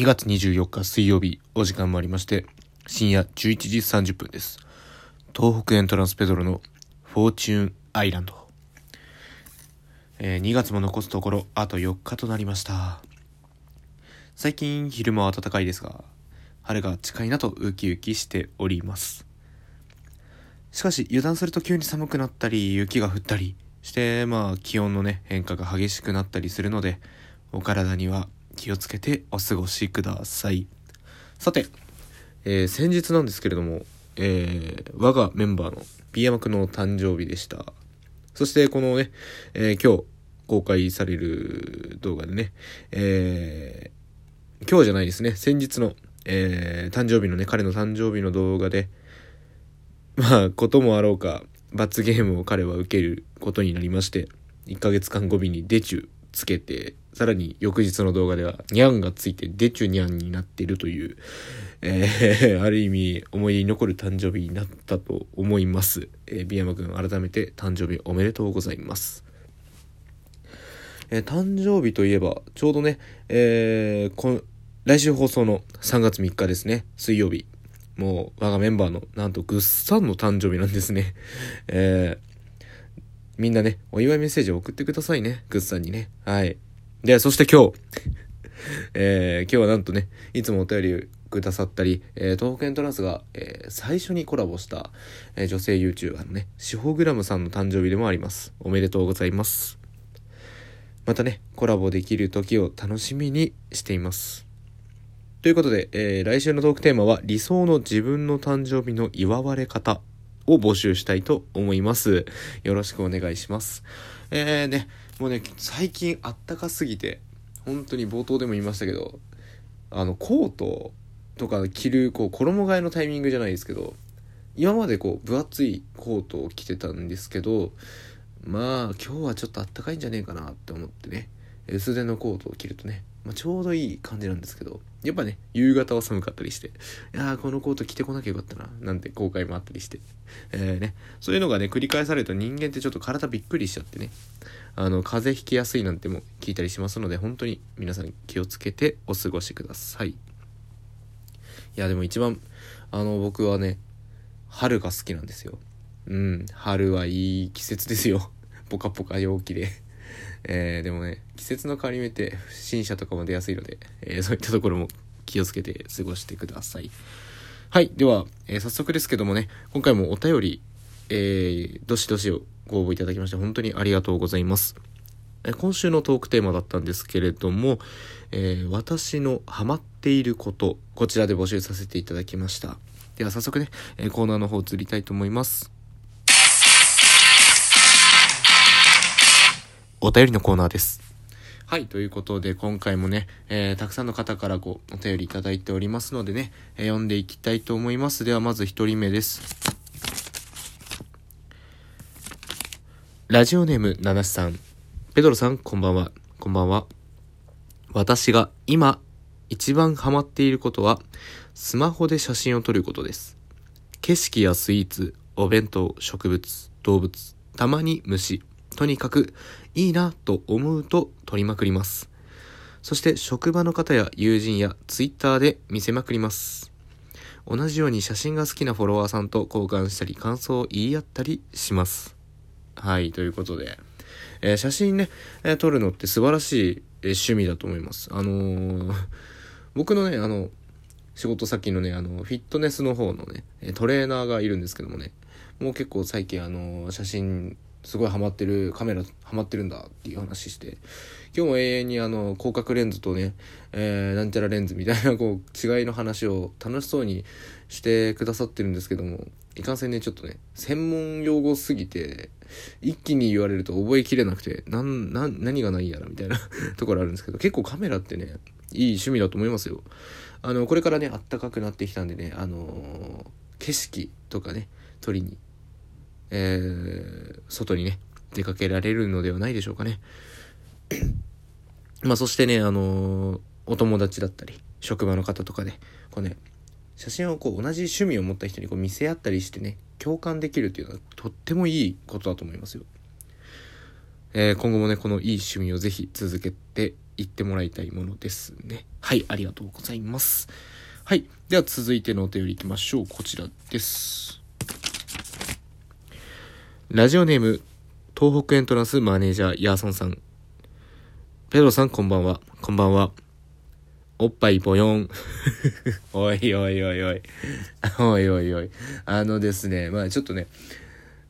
2月24日水曜日、お時間もありまして、深夜11時30分です。東北エントランスペドロのフォーチューンアイランド。えー、2月も残すところ、あと4日となりました。最近昼間は暖かいですが、春が近いなとウキウキしております。しかし油断すると急に寒くなったり、雪が降ったりして、まあ気温のね、変化が激しくなったりするので、お体には気をつけてお過ごしください。さて、えー、先日なんですけれども、えー、我がメンバーの P 山くんの誕生日でした。そしてこのね、えー、今日公開される動画でね、えー、今日じゃないですね、先日の、えー、誕生日のね、彼の誕生日の動画で、まあ、こともあろうか、罰ゲームを彼は受けることになりまして、1ヶ月間語尾にデチュつけて、さらに翌日の動画では、ニャンがついてデチュニャンになっているという、えー、ある意味思い出に残る誕生日になったと思います。えー、ビヤマくん改めて誕生日おめでとうございます。えー、誕生日といえば、ちょうどね、えー、来週放送の3月3日ですね、水曜日。もう、我がメンバーの、なんと、ぐっさんの誕生日なんですね。えー、みんなね、お祝いメッセージを送ってくださいね。グッさんにね。はい。で、そして今日、えー、今日はなんとね、いつもお便りくださったり、えー、東北エントランスが、えー、最初にコラボした、えー、女性 YouTuber のね、シホグラムさんの誕生日でもあります。おめでとうございます。またね、コラボできる時を楽しみにしています。ということで、えー、来週のトークテーマは理想の自分の誕生日の祝われ方を募集したいと思います。よろしくお願いします。えーね、もうね、最近あったかすぎて、本当に冒頭でも言いましたけど、あの、コートとか着る、こう、衣替えのタイミングじゃないですけど、今までこう、分厚いコートを着てたんですけど、まあ、今日はちょっとあったかいんじゃねえかなって思ってね、薄手のコートを着るとね、まあ、ちょうどいい感じなんですけど、やっぱね、夕方は寒かったりして、いや、このコート着てこなきゃよかったな、なんて後悔もあったりして、えー、ね、そういうのがね、繰り返されると人間ってちょっと体びっくりしちゃってね、あの、風邪ひきやすいなんても聞いたりしますので、本当に皆さん気をつけてお過ごしください。いや、でも一番、あの、僕はね、春が好きなんですよ。うん、春はいい季節ですよ。ポカポカ陽気で。えー、でもね、季節の変わり目って不審者とかも出やすいので、えー、そういったところも気をつけて過ごしてください。はい。では、えー、早速ですけどもね、今回もお便り、えー、どしどしご応募いただきまして本当にありがとうございます。え今週のトークテーマだったんですけれども、えー、私のハマっていること、こちらで募集させていただきました。では早速ね、えコーナーの方移りたいと思います。お便りのコーナーです。はい、ということで今回もね、えー、たくさんの方からこう、お便りいただいておりますのでね、えー、読んでいきたいと思います。ではまず一人目です。ラジオネーム、ナナシさん。ペドロさん、こんばんは。こんばんは。私が今、一番ハマっていることは、スマホで写真を撮ることです。景色やスイーツ、お弁当、植物、動物、たまに虫、とにかくいいなと思うと撮りまくります。そして職場の方や友人やツイッターで見せまくります。同じように写真が好きなフォロワーさんと交換したり感想を言い合ったりします。はい、ということで、えー、写真ね、えー、撮るのって素晴らしい、えー、趣味だと思います。あの、僕のね、あの、仕事先のね、あの、フィットネスの方のね、トレーナーがいるんですけどもね、もう結構最近あの、写真すごいハマってるカメラハマってるんだっていう話して今日も永遠にあの広角レンズとね、えー、なんちゃらレンズみたいなこう違いの話を楽しそうにしてくださってるんですけどもいかんせんねちょっとね専門用語すぎて一気に言われると覚えきれなくてなんな何がないやらみたいな ところあるんですけど結構カメラってねいい趣味だと思いますよ。あのこれからねあったかくなってきたんでねあのー、景色とかね撮りにえー、外にね、出かけられるのではないでしょうかね。まあそしてね、あのー、お友達だったり、職場の方とかで、こうね、写真をこう同じ趣味を持った人にこう見せ合ったりしてね、共感できるっていうのはとってもいいことだと思いますよ。えー、今後もね、このいい趣味をぜひ続けていってもらいたいものですね。はい、ありがとうございます。はい。では続いてのお便り行きましょう。こちらです。ラジオネーム、東北エントランスマネージャー、ヤーソンさん。ペドロさん、こんばんは。こんばんは。おっぱいぽよん。おいおいおいおい。おいおいおい。あのですね、まあちょっとね、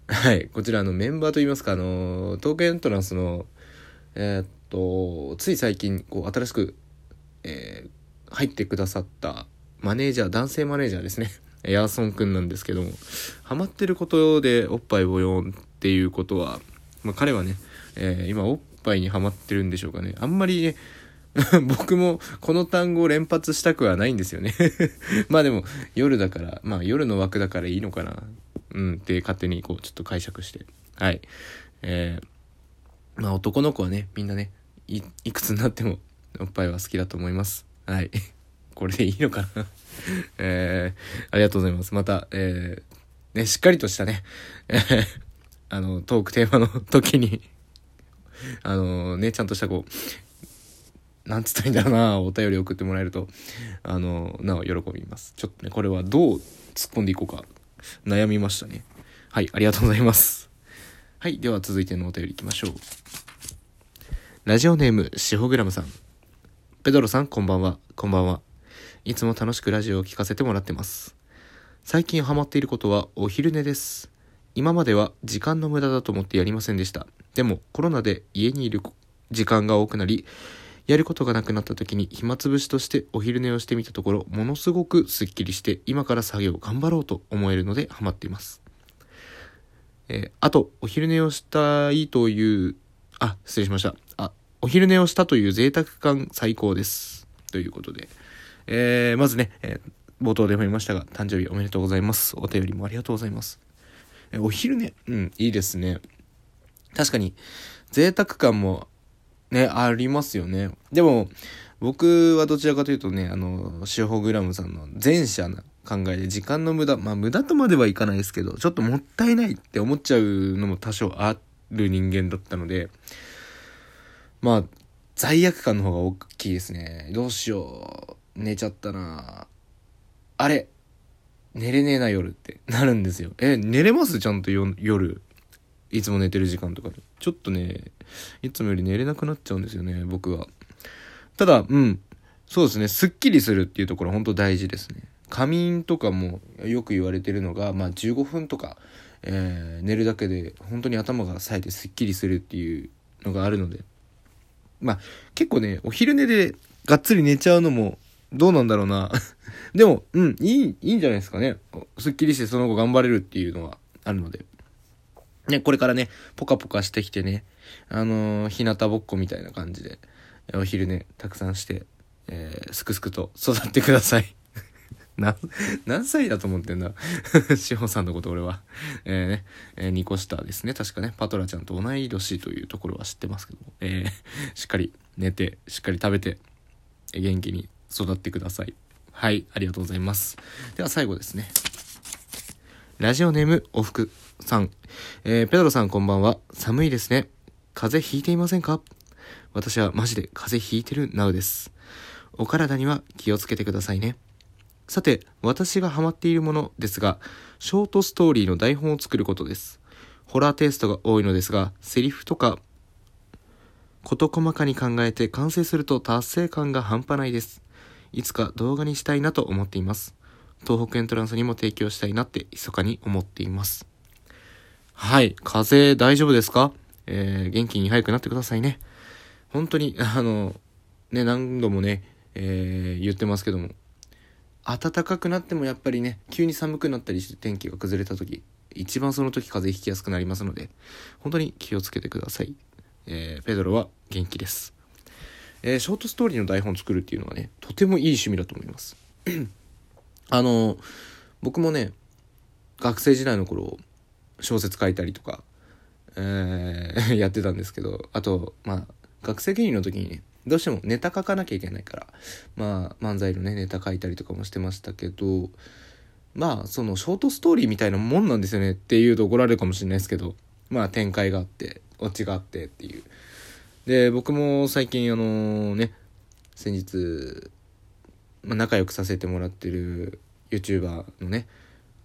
はい、こちらのメンバーといいますか、あの、東京エントランスの、えー、っと、つい最近、こう、新しく、えー、入ってくださったマネージャー、男性マネージャーですね。ヤーソンくんなんですけども、ハマってることでおっぱいぼよんっていうことは、まあ彼はね、えー、今おっぱいにハマってるんでしょうかね。あんまりね、僕もこの単語を連発したくはないんですよね まあでも夜だから、まあ夜の枠だからいいのかな。うんって勝手にこうちょっと解釈して。はい。えー、まあ男の子はね、みんなね、いくつになってもおっぱいは好きだと思います。はい。これでいいのかな えー、ありがとうございます。また、えー、ね、しっかりとしたね、あの、トークテーマの時に あのね、ちゃんとしたこう、なんつったらいいんだろうな、お便り送ってもらえると、あの、なお喜びます。ちょっとね、これはどう突っ込んでいこうか、悩みましたね。はい、ありがとうございます。はい、では続いてのお便り行きましょう。ラジオネーム、シホグラムさん。ペドロさん、こんばんは。こんばんは。いつも楽しくラジオを聴かせてもらってます。最近ハマっていることはお昼寝です。今までは時間の無駄だと思ってやりませんでした。でもコロナで家にいる時間が多くなり、やることがなくなった時に暇つぶしとしてお昼寝をしてみたところ、ものすごくスッキリして今から作業頑張ろうと思えるのでハマっています。えー、あと、お昼寝をしたいという、あ、失礼しました。あ、お昼寝をしたという贅沢感最高です。ということで。えー、まずね、えー、冒頭でも言いましたが、誕生日おめでとうございます。お便りもありがとうございます。えー、お昼寝、うん、いいですね。確かに、贅沢感もね、ありますよね。でも、僕はどちらかというとね、あの、シホグラムさんの前者な考えで時間の無駄、まあ無駄とまではいかないですけど、ちょっともったいないって思っちゃうのも多少ある人間だったので、まあ、罪悪感の方が大きいですね。どうしよう。寝ちゃったなあれ寝れねえな夜ってなるんですよ。え、寝れます？ちゃんと夜。いつも寝てる時間とかで。ちょっとね、いつもより寝れなくなっちゃうんですよね、僕は。ただ、うん。そうですね、すっきりするっていうところ本当大事ですね。仮眠とかもよく言われてるのが、まあ15分とか、えー、寝るだけで本当に頭が冴えてすっきりするっていうのがあるので。まあ結構ね、お昼寝でがっつり寝ちゃうのもどうなんだろうな。でも、うん、いい、いいんじゃないですかね。すっきりしてその後頑張れるっていうのはあるので。ね、これからね、ポカポカしてきてね、あのー、日向ぼっこみたいな感じで、お昼ね、たくさんして、えー、すくすくと育ってください。な、何歳だと思ってんだ？志保さんのこと俺は。えー、ね、えー、2個下ですね。確かね、パトラちゃんと同い年というところは知ってますけども、えー、しっかり寝て、しっかり食べて、元気に育ってください。はい、ありがとうございます。では最後ですね。ラジオネーム、おふくさん。えー、ペドロさんこんばんは。寒いですね。風邪ひいていませんか？私はマジで風邪ひいてるなうです。お体には気をつけてくださいね。さて、私がハマっているものですが、ショートストーリーの台本を作ることです。ホラーテイストが多いのですが、セリフとか、事細かに考えて完成すると達成感が半端ないです。いつか動画にしたいなと思っています。東北エントランスにも提供したいなって密かに思っています。はい。風邪大丈夫ですか？えー、元気に早くなってくださいね。本当に、あの、ね、何度もね、えー、言ってますけども、暖かくなってもやっぱりね、急に寒くなったりして天気が崩れた時、一番その時風邪ひきやすくなりますので、本当に気をつけてください。えー、ペドロは元気です。えー、ショートストーリーの台本作るっていうのはね、とてもいい趣味だと思います。あの、僕もね、学生時代の頃、小説書いたりとか、えー、やってたんですけど、あと、まあ、学生芸人の時にね、どうしてもネタ書かなきゃいけないから、まあ、漫才のね、ネタ書いたりとかもしてましたけど、まあ、その、ショートストーリーみたいなもんなんですよねって言うと怒られるかもしれないですけど、まあ展開があってオチがあってっていうで僕も最近あのね先日、まあ、仲良くさせてもらってる YouTuber のね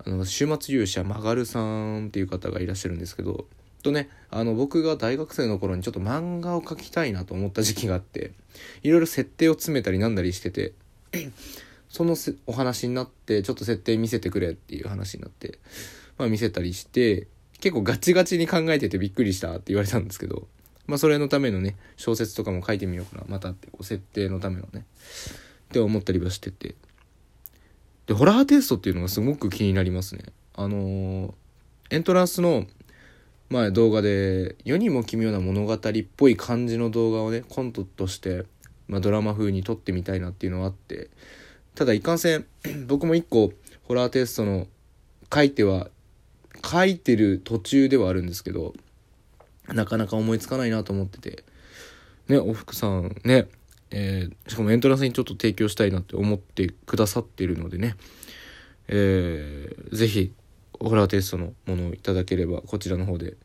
あの週末勇者マガルさんっていう方がいらっしゃるんですけどとねあの僕が大学生の頃にちょっと漫画を描きたいなと思った時期があっていろいろ設定を詰めたりなんだりしててそのお話になってちょっと設定見せてくれっていう話になってまあ見せたりして結構ガチガチに考えててびっくりしたって言われたんですけどまあそれのためのね小説とかも書いてみようかな。またってこう設定のためのね。って思ったりはしてて。でホラーテストっていうのがすごく気になりますね。あのー、エントランスのま動画で世にも奇妙な物語っぽい感じの動画をねコントとして、まあ、ドラマ風に撮ってみたいなっていうのはあって。ただいかんせん 僕も一個ホラーテストの書いては書いてる途中ではあるんですけどなかなか思いつかないなと思ってて。ねおふくさんねえー、しかもエントランスにちょっと提供したいなって思ってくださってるのでね。えー、ぜひホラーテストのものをいただければこちらの方で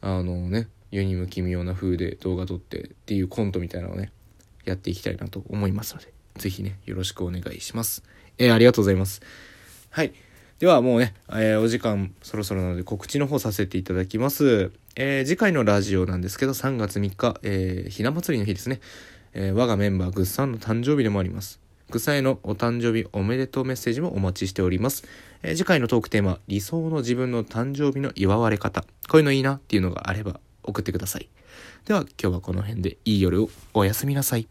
あのね世にも奇妙な風で動画撮ってっていうコントみたいなのをねやっていきたいなと思いますので是非ねよろしくお願いします。えー、ありがとうございます。はい。ではもうね、えー、お時間そろそろなので告知の方させていただきます。えー、次回のラジオなんですけど、3月3日、えー、ひな祭りの日ですね。えー、我がメンバーグッさんの誕生日でもあります。グッさんへのお誕生日おめでとうメッセージもお待ちしております。えー、次回のトークテーマ、理想の自分の誕生日の祝われ方。こういうのいいなっていうのがあれば送ってください。では今日はこの辺でいい夜をおやすみなさい。